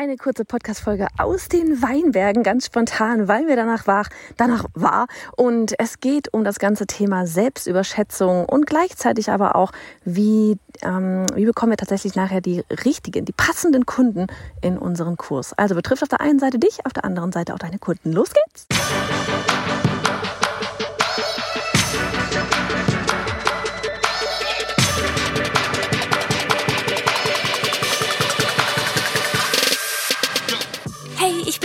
eine kurze Podcast-Folge aus den Weinbergen, ganz spontan, weil mir danach war, danach war. Und es geht um das ganze Thema Selbstüberschätzung und gleichzeitig aber auch, wie, ähm, wie bekommen wir tatsächlich nachher die richtigen, die passenden Kunden in unseren Kurs. Also betrifft auf der einen Seite dich, auf der anderen Seite auch deine Kunden. Los geht's!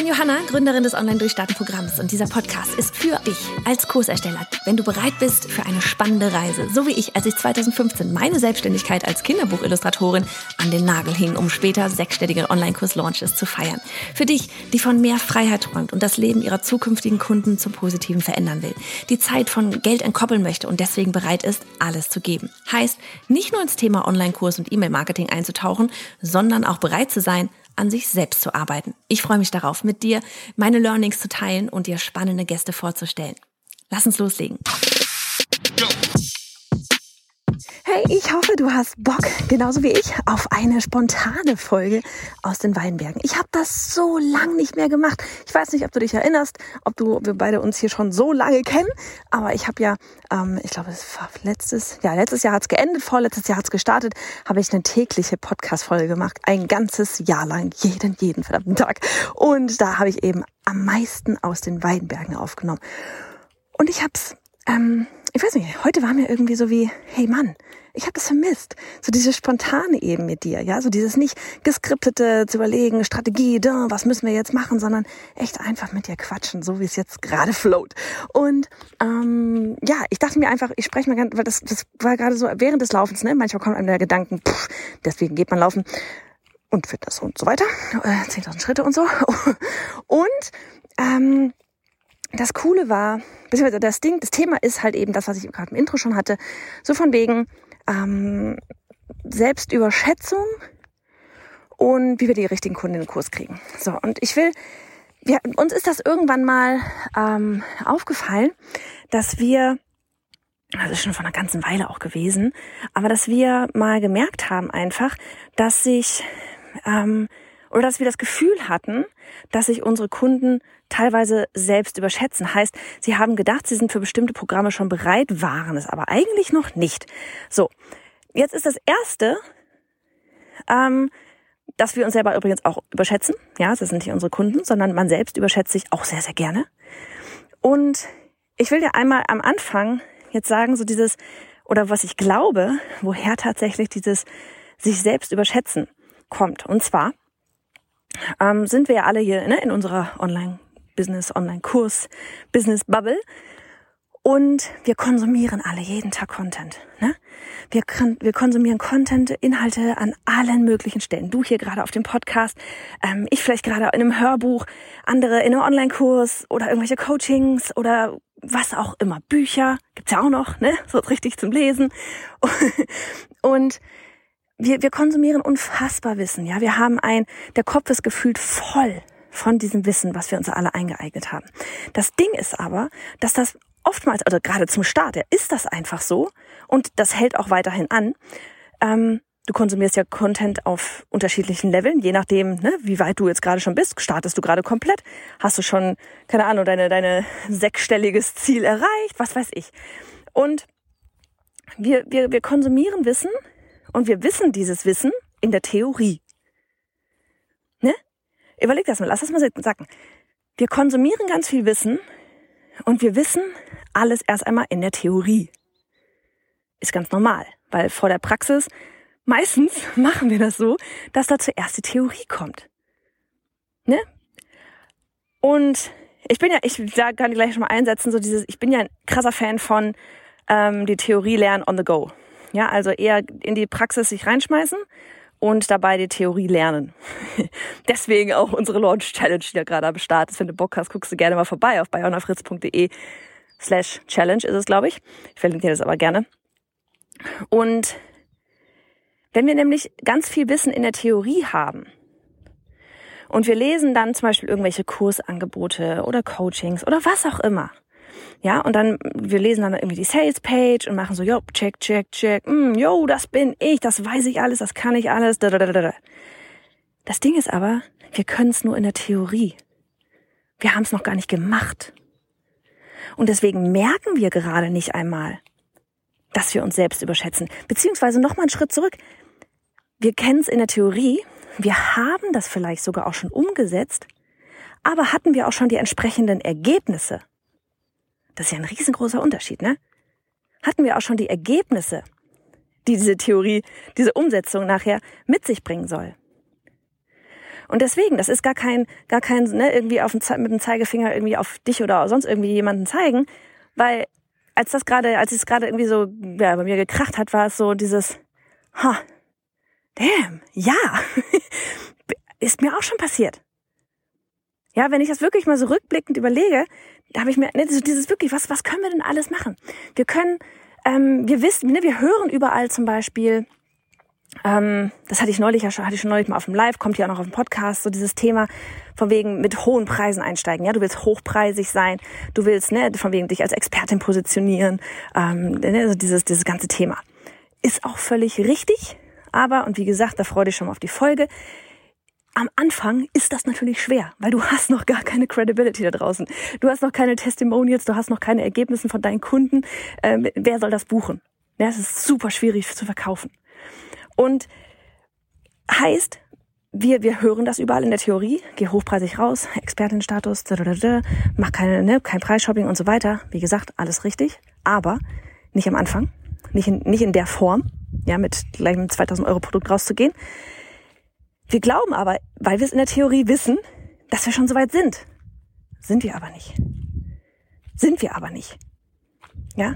Bin Johanna, Gründerin des Online-Durchstarten-Programms und dieser Podcast ist für dich als Kursersteller, wenn du bereit bist für eine spannende Reise, so wie ich, als ich 2015 meine Selbstständigkeit als Kinderbuchillustratorin an den Nagel hing, um später sechsstellige Online-Kurs-Launches zu feiern. Für dich, die von mehr Freiheit träumt und das Leben ihrer zukünftigen Kunden zum Positiven verändern will, die Zeit von Geld entkoppeln möchte und deswegen bereit ist, alles zu geben. Heißt, nicht nur ins Thema Online-Kurs und E-Mail-Marketing einzutauchen, sondern auch bereit zu sein, an sich selbst zu arbeiten. Ich freue mich darauf, mit dir meine Learnings zu teilen und dir spannende Gäste vorzustellen. Lass uns loslegen. Go. Hey, ich hoffe, du hast Bock, genauso wie ich, auf eine spontane Folge aus den Weinbergen. Ich habe das so lang nicht mehr gemacht. Ich weiß nicht, ob du dich erinnerst, ob du wir beide uns hier schon so lange kennen, aber ich habe ja, ähm, ich glaube, es war letztes, ja, letztes Jahr hat's geendet, vorletztes Jahr hat's gestartet, habe ich eine tägliche Podcast-Folge gemacht, ein ganzes Jahr lang, jeden, jeden verdammten Tag. Und da habe ich eben am meisten aus den Weinbergen aufgenommen. Und ich habe es ähm, ich weiß nicht, heute war mir irgendwie so wie, hey Mann, ich habe das vermisst. So dieses spontane eben mit dir, ja, so dieses nicht geskriptete zu überlegen, Strategie, da, was müssen wir jetzt machen, sondern echt einfach mit dir quatschen, so wie es jetzt gerade float. Und ähm, ja, ich dachte mir einfach, ich spreche mal ganz, weil das, das war gerade so während des Laufens, ne? Manchmal kommen einem der Gedanken, pff, deswegen geht man laufen und das und so weiter, äh, 10.000 Schritte und so. Und ähm, das Coole war, beziehungsweise das Ding, das Thema ist halt eben das, was ich gerade im Intro schon hatte, so von wegen ähm, Selbstüberschätzung und wie wir die richtigen Kunden in den Kurs kriegen. So, und ich will, wir, uns ist das irgendwann mal ähm, aufgefallen, dass wir, also schon vor einer ganzen Weile auch gewesen, aber dass wir mal gemerkt haben einfach, dass sich ähm, oder dass wir das Gefühl hatten, dass sich unsere Kunden teilweise selbst überschätzen. Heißt, sie haben gedacht, sie sind für bestimmte Programme schon bereit, waren es aber eigentlich noch nicht. So, jetzt ist das Erste, ähm, dass wir uns selber übrigens auch überschätzen. Ja, das sind nicht unsere Kunden, sondern man selbst überschätzt sich auch sehr, sehr gerne. Und ich will dir einmal am Anfang jetzt sagen, so dieses, oder was ich glaube, woher tatsächlich dieses sich selbst überschätzen kommt. Und zwar ähm, sind wir ja alle hier ne, in unserer Online- Business Online Kurs, Business Bubble. Und wir konsumieren alle jeden Tag Content. Ne? Wir, wir konsumieren Content, Inhalte an allen möglichen Stellen. Du hier gerade auf dem Podcast, ähm, ich vielleicht gerade in einem Hörbuch, andere in einem Online-Kurs oder irgendwelche Coachings oder was auch immer. Bücher gibt's ja auch noch, ne? So richtig zum Lesen. Und wir, wir konsumieren unfassbar Wissen. Ja, wir haben ein, der Kopf ist gefühlt voll von diesem Wissen, was wir uns alle eingeeignet haben. Das Ding ist aber, dass das oftmals, also gerade zum Start, ja, ist das einfach so und das hält auch weiterhin an. Ähm, du konsumierst ja Content auf unterschiedlichen Leveln, je nachdem, ne, wie weit du jetzt gerade schon bist. Startest du gerade komplett? Hast du schon, keine Ahnung, deine, deine sechsstelliges Ziel erreicht? Was weiß ich. Und wir, wir, wir konsumieren Wissen und wir wissen dieses Wissen in der Theorie. Ne? Überleg das mal, lass das mal sagen. Wir konsumieren ganz viel Wissen und wir wissen alles erst einmal in der Theorie. Ist ganz normal, weil vor der Praxis meistens machen wir das so, dass da zuerst die Theorie kommt. Ne? Und ich bin ja, ich da kann ich gleich schon mal einsetzen, so dieses, ich bin ja ein krasser Fan von ähm, die Theorie lernen on the go. Ja, also eher in die Praxis sich reinschmeißen und dabei die Theorie lernen. Deswegen auch unsere Launch Challenge, die da gerade am Start ist. Wenn du Bock hast, guckst du gerne mal vorbei auf bayonafritz.de slash Challenge ist es, glaube ich. Ich verlinke dir das aber gerne. Und wenn wir nämlich ganz viel Wissen in der Theorie haben und wir lesen dann zum Beispiel irgendwelche Kursangebote oder Coachings oder was auch immer, ja, und dann, wir lesen dann irgendwie die Sales Page und machen so, jo, check, check, check, mm, yo, das bin ich, das weiß ich alles, das kann ich alles, da, da, da, da. Das Ding ist aber, wir können es nur in der Theorie. Wir haben es noch gar nicht gemacht. Und deswegen merken wir gerade nicht einmal, dass wir uns selbst überschätzen. Beziehungsweise noch mal einen Schritt zurück. Wir kennen es in der Theorie, wir haben das vielleicht sogar auch schon umgesetzt, aber hatten wir auch schon die entsprechenden Ergebnisse? Das ist ja ein riesengroßer Unterschied, ne? Hatten wir auch schon die Ergebnisse, die diese Theorie, diese Umsetzung nachher mit sich bringen soll? Und deswegen, das ist gar kein, gar kein, ne, irgendwie auf dem, mit dem Zeigefinger irgendwie auf dich oder sonst irgendwie jemanden zeigen, weil als das gerade, als es gerade irgendwie so ja, bei mir gekracht hat, war es so dieses, ha, damn, ja, ist mir auch schon passiert. Ja, wenn ich das wirklich mal so rückblickend überlege, da habe ich mir ne, dieses wirklich, was, was können wir denn alles machen? Wir können, ähm, wir wissen, ne, wir hören überall zum Beispiel, ähm, das hatte ich neulich ja schon, hatte ich schon neulich mal auf dem Live, kommt ja auch noch auf dem Podcast, so dieses Thema von wegen mit hohen Preisen einsteigen. Ja, du willst hochpreisig sein, du willst ne, von wegen dich als Expertin positionieren, ähm, ne, also dieses dieses ganze Thema ist auch völlig richtig. Aber und wie gesagt, da freue dich schon mal auf die Folge. Am Anfang ist das natürlich schwer, weil du hast noch gar keine Credibility da draußen. Du hast noch keine Testimonials, du hast noch keine Ergebnisse von deinen Kunden. Ähm, wer soll das buchen? Ja, es ist super schwierig zu verkaufen. Und heißt, wir, wir hören das überall in der Theorie, geh hochpreisig raus, Expertenstatus, mach keine, ne, kein Preisshopping und so weiter. Wie gesagt, alles richtig, aber nicht am Anfang, nicht in, nicht in der Form, ja, mit gleich einem 2000 Euro Produkt rauszugehen. Wir glauben aber, weil wir es in der Theorie wissen, dass wir schon so weit sind. Sind wir aber nicht. Sind wir aber nicht. Ja?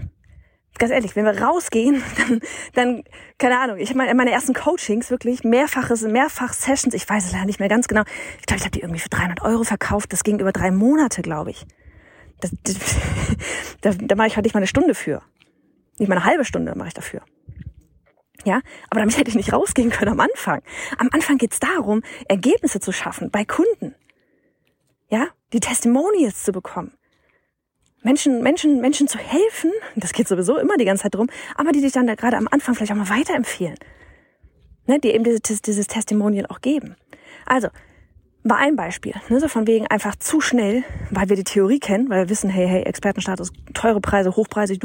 ganz ehrlich, wenn wir rausgehen, dann, dann keine Ahnung, ich meine, meine ersten Coachings wirklich mehrfaches, mehrfach Sessions, ich weiß es leider nicht mehr ganz genau. Ich glaube, ich habe die irgendwie für 300 Euro verkauft. Das ging über drei Monate, glaube ich. Das, das, da, da mache ich halt nicht mal eine Stunde für. Nicht mal eine halbe Stunde mache ich dafür. Ja, aber damit hätte ich nicht rausgehen können am Anfang. Am Anfang geht es darum, Ergebnisse zu schaffen bei Kunden. Ja, die Testimonials zu bekommen. Menschen, Menschen, Menschen zu helfen, das geht sowieso immer die ganze Zeit drum, aber die dich dann da gerade am Anfang vielleicht auch mal weiterempfehlen. Ne, die eben dieses, dieses Testimonial auch geben. Also, war ein Beispiel, ne, so von wegen einfach zu schnell, weil wir die Theorie kennen, weil wir wissen, hey, hey, Expertenstatus, teure Preise, hochpreisig,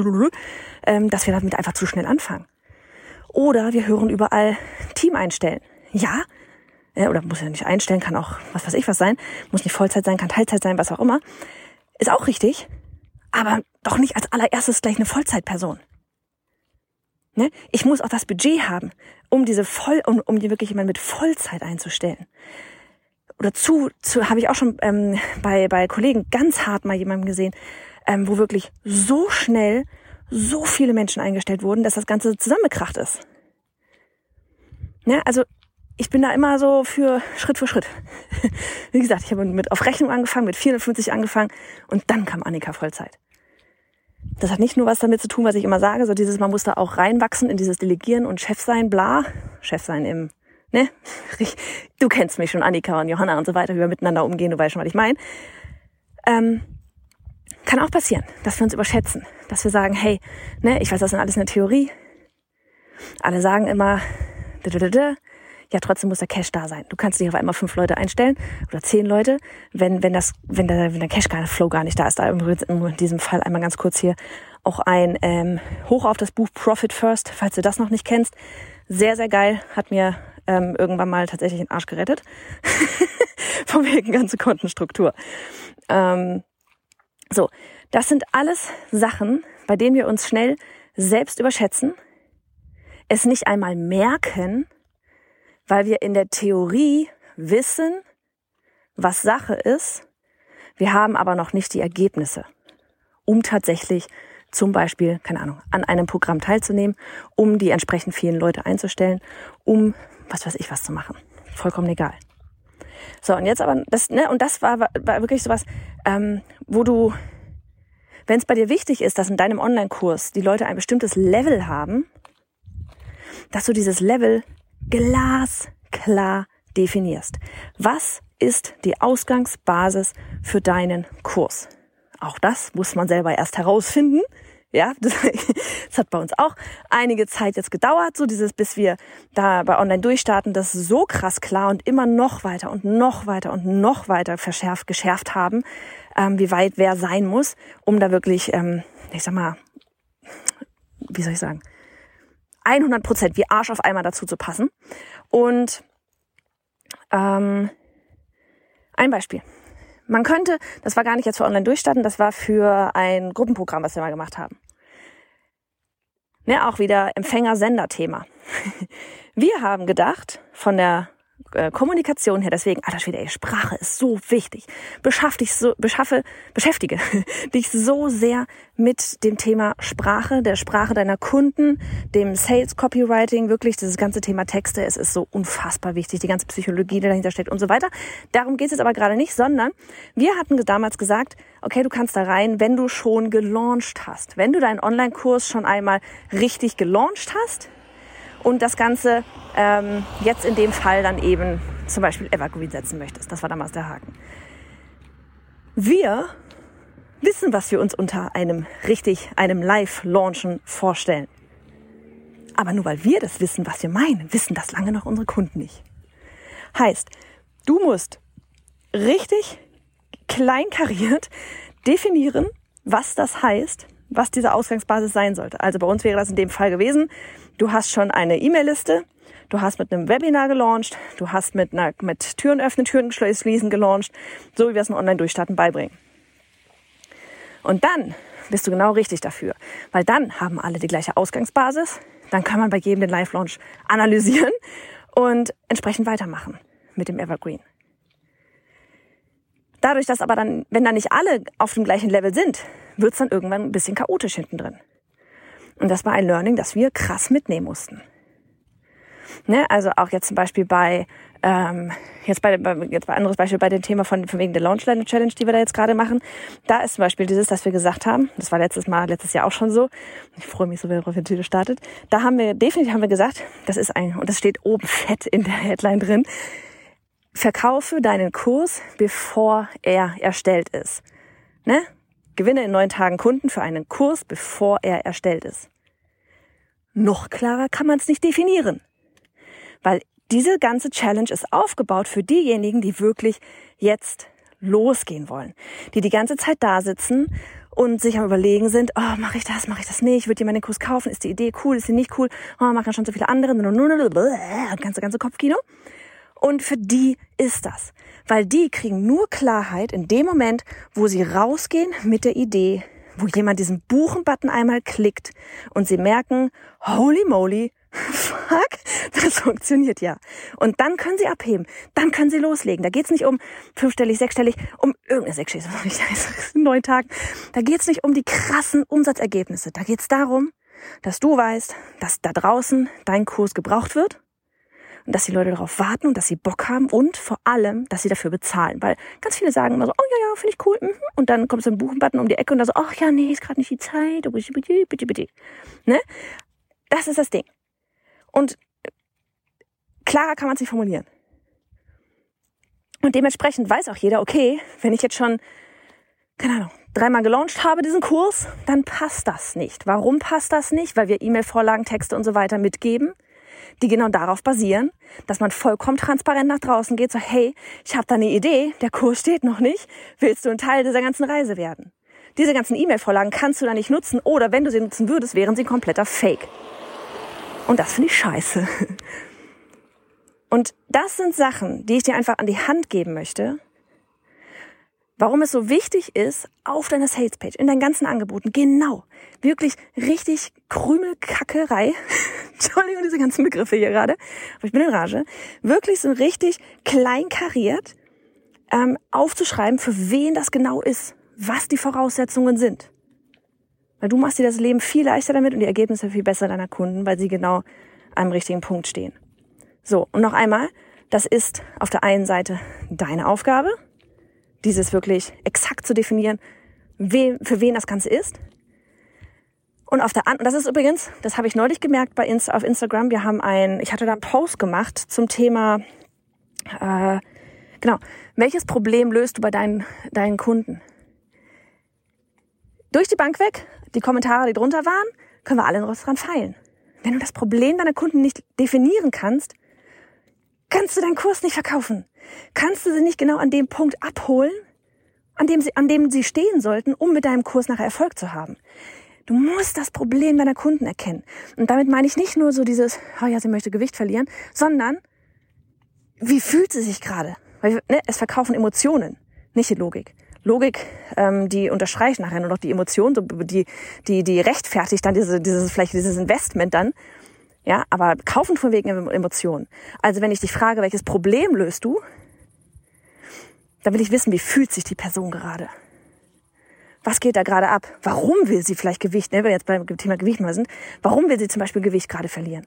ähm, dass wir damit einfach zu schnell anfangen. Oder wir hören überall Team einstellen. Ja, äh, oder muss ja nicht einstellen, kann auch was weiß ich was sein, muss nicht Vollzeit sein, kann Teilzeit sein, was auch immer. Ist auch richtig, aber doch nicht als allererstes gleich eine Vollzeitperson. Ne? Ich muss auch das Budget haben, um diese voll, um, um die wirklich jemand mit Vollzeit einzustellen. Oder zu, zu habe ich auch schon ähm, bei, bei Kollegen ganz hart mal jemanden gesehen, ähm, wo wirklich so schnell so viele Menschen eingestellt wurden, dass das Ganze zusammengekracht ist. Ne? Also ich bin da immer so für Schritt für Schritt. Wie gesagt, ich habe mit auf Rechnung angefangen, mit 450 angefangen und dann kam Annika Vollzeit. Das hat nicht nur was damit zu tun, was ich immer sage, so dieses, man muss da auch reinwachsen in dieses Delegieren und Chef sein, bla. Chef sein im, ne? Du kennst mich schon, Annika und Johanna und so weiter, wie wir miteinander umgehen, du weißt schon, was ich meine. Ähm, kann auch passieren, dass wir uns überschätzen, dass wir sagen, hey, ne, ich weiß, das ist alles eine Theorie. Alle sagen immer, ja, trotzdem muss der Cash da sein. Du kannst nicht auf einmal fünf Leute einstellen oder zehn Leute, wenn, wenn das, wenn der, wenn der Cash gar nicht da ist. Da in diesem Fall einmal ganz kurz hier auch ein ähm, Hoch auf das Buch Profit First, falls du das noch nicht kennst. Sehr, sehr geil. Hat mir ähm, irgendwann mal tatsächlich den Arsch gerettet. Von wegen ganze Kontenstruktur. Ähm, so, das sind alles Sachen, bei denen wir uns schnell selbst überschätzen, es nicht einmal merken, weil wir in der Theorie wissen, was Sache ist, wir haben aber noch nicht die Ergebnisse, um tatsächlich zum Beispiel, keine Ahnung, an einem Programm teilzunehmen, um die entsprechend vielen Leute einzustellen, um was weiß ich was zu machen. Vollkommen egal. So, und jetzt aber, das, ne, und das war, war wirklich sowas, ähm, wo du, wenn es bei dir wichtig ist, dass in deinem Online-Kurs die Leute ein bestimmtes Level haben, dass du dieses Level glasklar definierst. Was ist die Ausgangsbasis für deinen Kurs? Auch das muss man selber erst herausfinden. Ja, das, das, hat bei uns auch einige Zeit jetzt gedauert, so dieses, bis wir da bei Online durchstarten, das so krass klar und immer noch weiter und noch weiter und noch weiter verschärft, geschärft haben, ähm, wie weit wer sein muss, um da wirklich, ähm, ich sag mal, wie soll ich sagen, 100 Prozent wie Arsch auf einmal dazu zu passen. Und ähm, ein Beispiel. Man könnte, das war gar nicht jetzt für Online durchstarten, das war für ein Gruppenprogramm, was wir mal gemacht haben. Ne, auch wieder Empfänger-Sender-Thema. Wir haben gedacht, von der äh, Kommunikation her. Deswegen, alter Schwede, ey, Sprache ist so wichtig. Beschaff dich so, beschaffe, beschäftige dich so sehr mit dem Thema Sprache, der Sprache deiner Kunden, dem Sales Copywriting, wirklich dieses ganze Thema Texte. Es ist so unfassbar wichtig, die ganze Psychologie, die dahinter steckt und so weiter. Darum geht es jetzt aber gerade nicht, sondern wir hatten damals gesagt, okay, du kannst da rein, wenn du schon gelauncht hast. Wenn du deinen Online-Kurs schon einmal richtig gelauncht hast, und das Ganze ähm, jetzt in dem Fall dann eben zum Beispiel Evergreen setzen möchtest. Das war damals der Haken. Wir wissen, was wir uns unter einem richtig, einem Live-Launchen vorstellen. Aber nur weil wir das wissen, was wir meinen, wissen das lange noch unsere Kunden nicht. Heißt, du musst richtig kleinkariert definieren, was das heißt, was diese Ausgangsbasis sein sollte. Also bei uns wäre das in dem Fall gewesen, du hast schon eine E-Mail-Liste, du hast mit einem Webinar gelauncht, du hast mit, einer, mit Türen öffnen, Türen schließen gelauncht, so wie wir es in Online-Durchstarten beibringen. Und dann bist du genau richtig dafür, weil dann haben alle die gleiche Ausgangsbasis, dann kann man bei jedem den Live-Launch analysieren und entsprechend weitermachen mit dem Evergreen. Dadurch, dass aber dann, wenn dann nicht alle auf dem gleichen Level sind, wird es dann irgendwann ein bisschen chaotisch hinten drin. Und das war ein Learning, das wir krass mitnehmen mussten. Ne? Also auch jetzt zum Beispiel bei, ähm, jetzt bei, jetzt bei anderes Beispiel bei dem Thema von, von wegen der Launch Challenge, die wir da jetzt gerade machen. Da ist zum Beispiel dieses, dass wir gesagt haben, das war letztes Mal, letztes Jahr auch schon so. Ich freue mich so, wenn der Tüte startet. Da haben wir, definitiv haben wir gesagt, das ist ein, und das steht oben fett in der Headline drin. Verkaufe deinen Kurs, bevor er erstellt ist. Ne? Gewinne in neun Tagen Kunden für einen Kurs, bevor er erstellt ist. Noch klarer kann man es nicht definieren. Weil diese ganze Challenge ist aufgebaut für diejenigen, die wirklich jetzt losgehen wollen. Die die ganze Zeit da sitzen und sich am überlegen sind, oh, mache ich das, mache ich das nicht, wird jemand den Kurs kaufen, ist die Idee cool, ist sie nicht cool, oh, machen schon so viele andere, ganze, ganze Kopfkino. Und für die ist das. Weil die kriegen nur Klarheit in dem Moment, wo sie rausgehen mit der Idee, wo jemand diesen Buchen-Button einmal klickt und sie merken, holy moly, fuck, das funktioniert ja. Und dann können sie abheben, dann können sie loslegen. Da geht's nicht um fünfstellig, sechsstellig, um irgendeine sechsstellig, neun Tagen. Da geht's nicht um die krassen Umsatzergebnisse. Da geht's darum, dass du weißt, dass da draußen dein Kurs gebraucht wird und dass die Leute darauf warten und dass sie Bock haben und vor allem, dass sie dafür bezahlen. Weil ganz viele sagen immer so, oh ja, ja, finde ich cool. Mhm. Und dann kommt so ein Buchenbutton um die Ecke und da so, ach ja, nee, ist gerade nicht die Zeit. Bitte, bitte, bitte. Ne? Das ist das Ding. Und klarer kann man es nicht formulieren. Und dementsprechend weiß auch jeder, okay, wenn ich jetzt schon, keine Ahnung, dreimal gelauncht habe, diesen Kurs, dann passt das nicht. Warum passt das nicht? Weil wir E-Mail-Vorlagen, Texte und so weiter mitgeben die genau darauf basieren, dass man vollkommen transparent nach draußen geht, so hey, ich habe da eine Idee, der Kurs steht noch nicht, willst du ein Teil dieser ganzen Reise werden? Diese ganzen E-Mail-Vorlagen kannst du da nicht nutzen oder wenn du sie nutzen würdest, wären sie kompletter Fake. Und das finde ich scheiße. Und das sind Sachen, die ich dir einfach an die Hand geben möchte, warum es so wichtig ist, auf deiner Salespage, in deinen ganzen Angeboten, genau, wirklich richtig Krümelkackerei, Entschuldigung, diese ganzen Begriffe hier gerade, aber ich bin in Rage, wirklich so richtig kleinkariert ähm, aufzuschreiben, für wen das genau ist, was die Voraussetzungen sind. Weil du machst dir das Leben viel leichter damit und die Ergebnisse viel besser deiner Kunden, weil sie genau am richtigen Punkt stehen. So, und noch einmal, das ist auf der einen Seite deine Aufgabe, dieses wirklich exakt zu definieren, we, für wen das Ganze ist. Und auf der anderen, das ist übrigens, das habe ich neulich gemerkt bei Insta, auf Instagram. Wir haben ein, ich hatte da einen Post gemacht zum Thema, äh, genau, welches Problem löst du bei deinen, deinen Kunden? durch die Bank weg, die Kommentare, die drunter waren, können wir alle noch dran feilen. Wenn du das Problem deiner Kunden nicht definieren kannst, kannst du deinen Kurs nicht verkaufen. Kannst du sie nicht genau an dem Punkt abholen, an dem sie, an dem sie stehen sollten, um mit deinem Kurs nachher Erfolg zu haben. Du musst das Problem deiner Kunden erkennen. Und damit meine ich nicht nur so dieses, oh ja, sie möchte Gewicht verlieren, sondern wie fühlt sie sich gerade? Weil ne, es verkaufen Emotionen, nicht die Logik. Logik, ähm, die unterstreicht nachher nur noch die Emotionen, so die, die, die rechtfertigt dann diese, dieses, vielleicht dieses Investment dann. Ja, aber kaufen von wegen Emotionen. Also wenn ich dich frage, welches Problem löst du, dann will ich wissen, wie fühlt sich die Person gerade? Was geht da gerade ab? Warum will sie vielleicht Gewicht, ne, wenn wir jetzt beim Thema Gewicht mal sind, warum will sie zum Beispiel Gewicht gerade verlieren?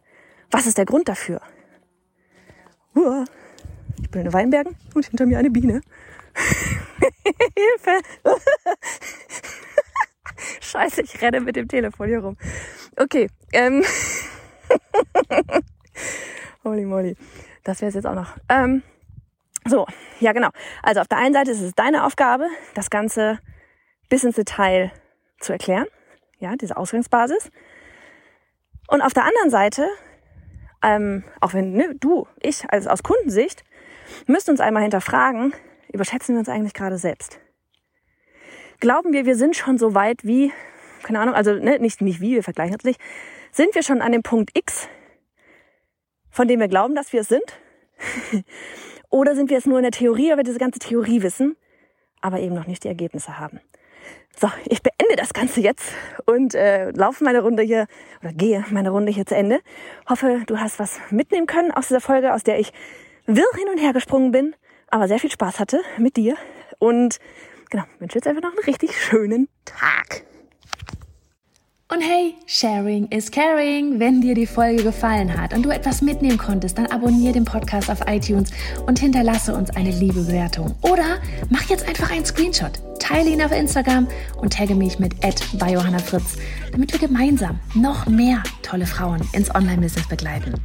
Was ist der Grund dafür? Uah, ich bin in Weinbergen und hinter mir eine Biene. Hilfe! Scheiße, ich renne mit dem Telefon hier rum. Okay, ähm. Holy moly. Das wäre es jetzt auch noch. Ähm, so, ja genau. Also auf der einen Seite ist es deine Aufgabe, das Ganze bis ins Detail zu erklären. Ja, diese Ausgangsbasis. Und auf der anderen Seite, ähm, auch wenn ne, du, ich, also aus Kundensicht, müssen uns einmal hinterfragen, überschätzen wir uns eigentlich gerade selbst? Glauben wir, wir sind schon so weit wie, keine Ahnung, also ne, nicht, nicht wie, wir vergleichen jetzt nicht, sind wir schon an dem Punkt X, von dem wir glauben, dass wir es sind? Oder sind wir es nur in der Theorie, weil wir diese ganze Theorie wissen, aber eben noch nicht die Ergebnisse haben? So, ich beende das Ganze jetzt und äh, laufe meine Runde hier oder gehe meine Runde hier zu Ende. Hoffe, du hast was mitnehmen können aus dieser Folge, aus der ich wirr hin und her gesprungen bin, aber sehr viel Spaß hatte mit dir. Und genau, wünsche jetzt einfach noch einen richtig schönen Tag. Und hey, Sharing is Caring. Wenn dir die Folge gefallen hat und du etwas mitnehmen konntest, dann abonniere den Podcast auf iTunes und hinterlasse uns eine liebe Bewertung. Oder mach jetzt einfach einen Screenshot, teile ihn auf Instagram und tagge mich mit bei Johanna Fritz, damit wir gemeinsam noch mehr tolle Frauen ins Online-Business begleiten.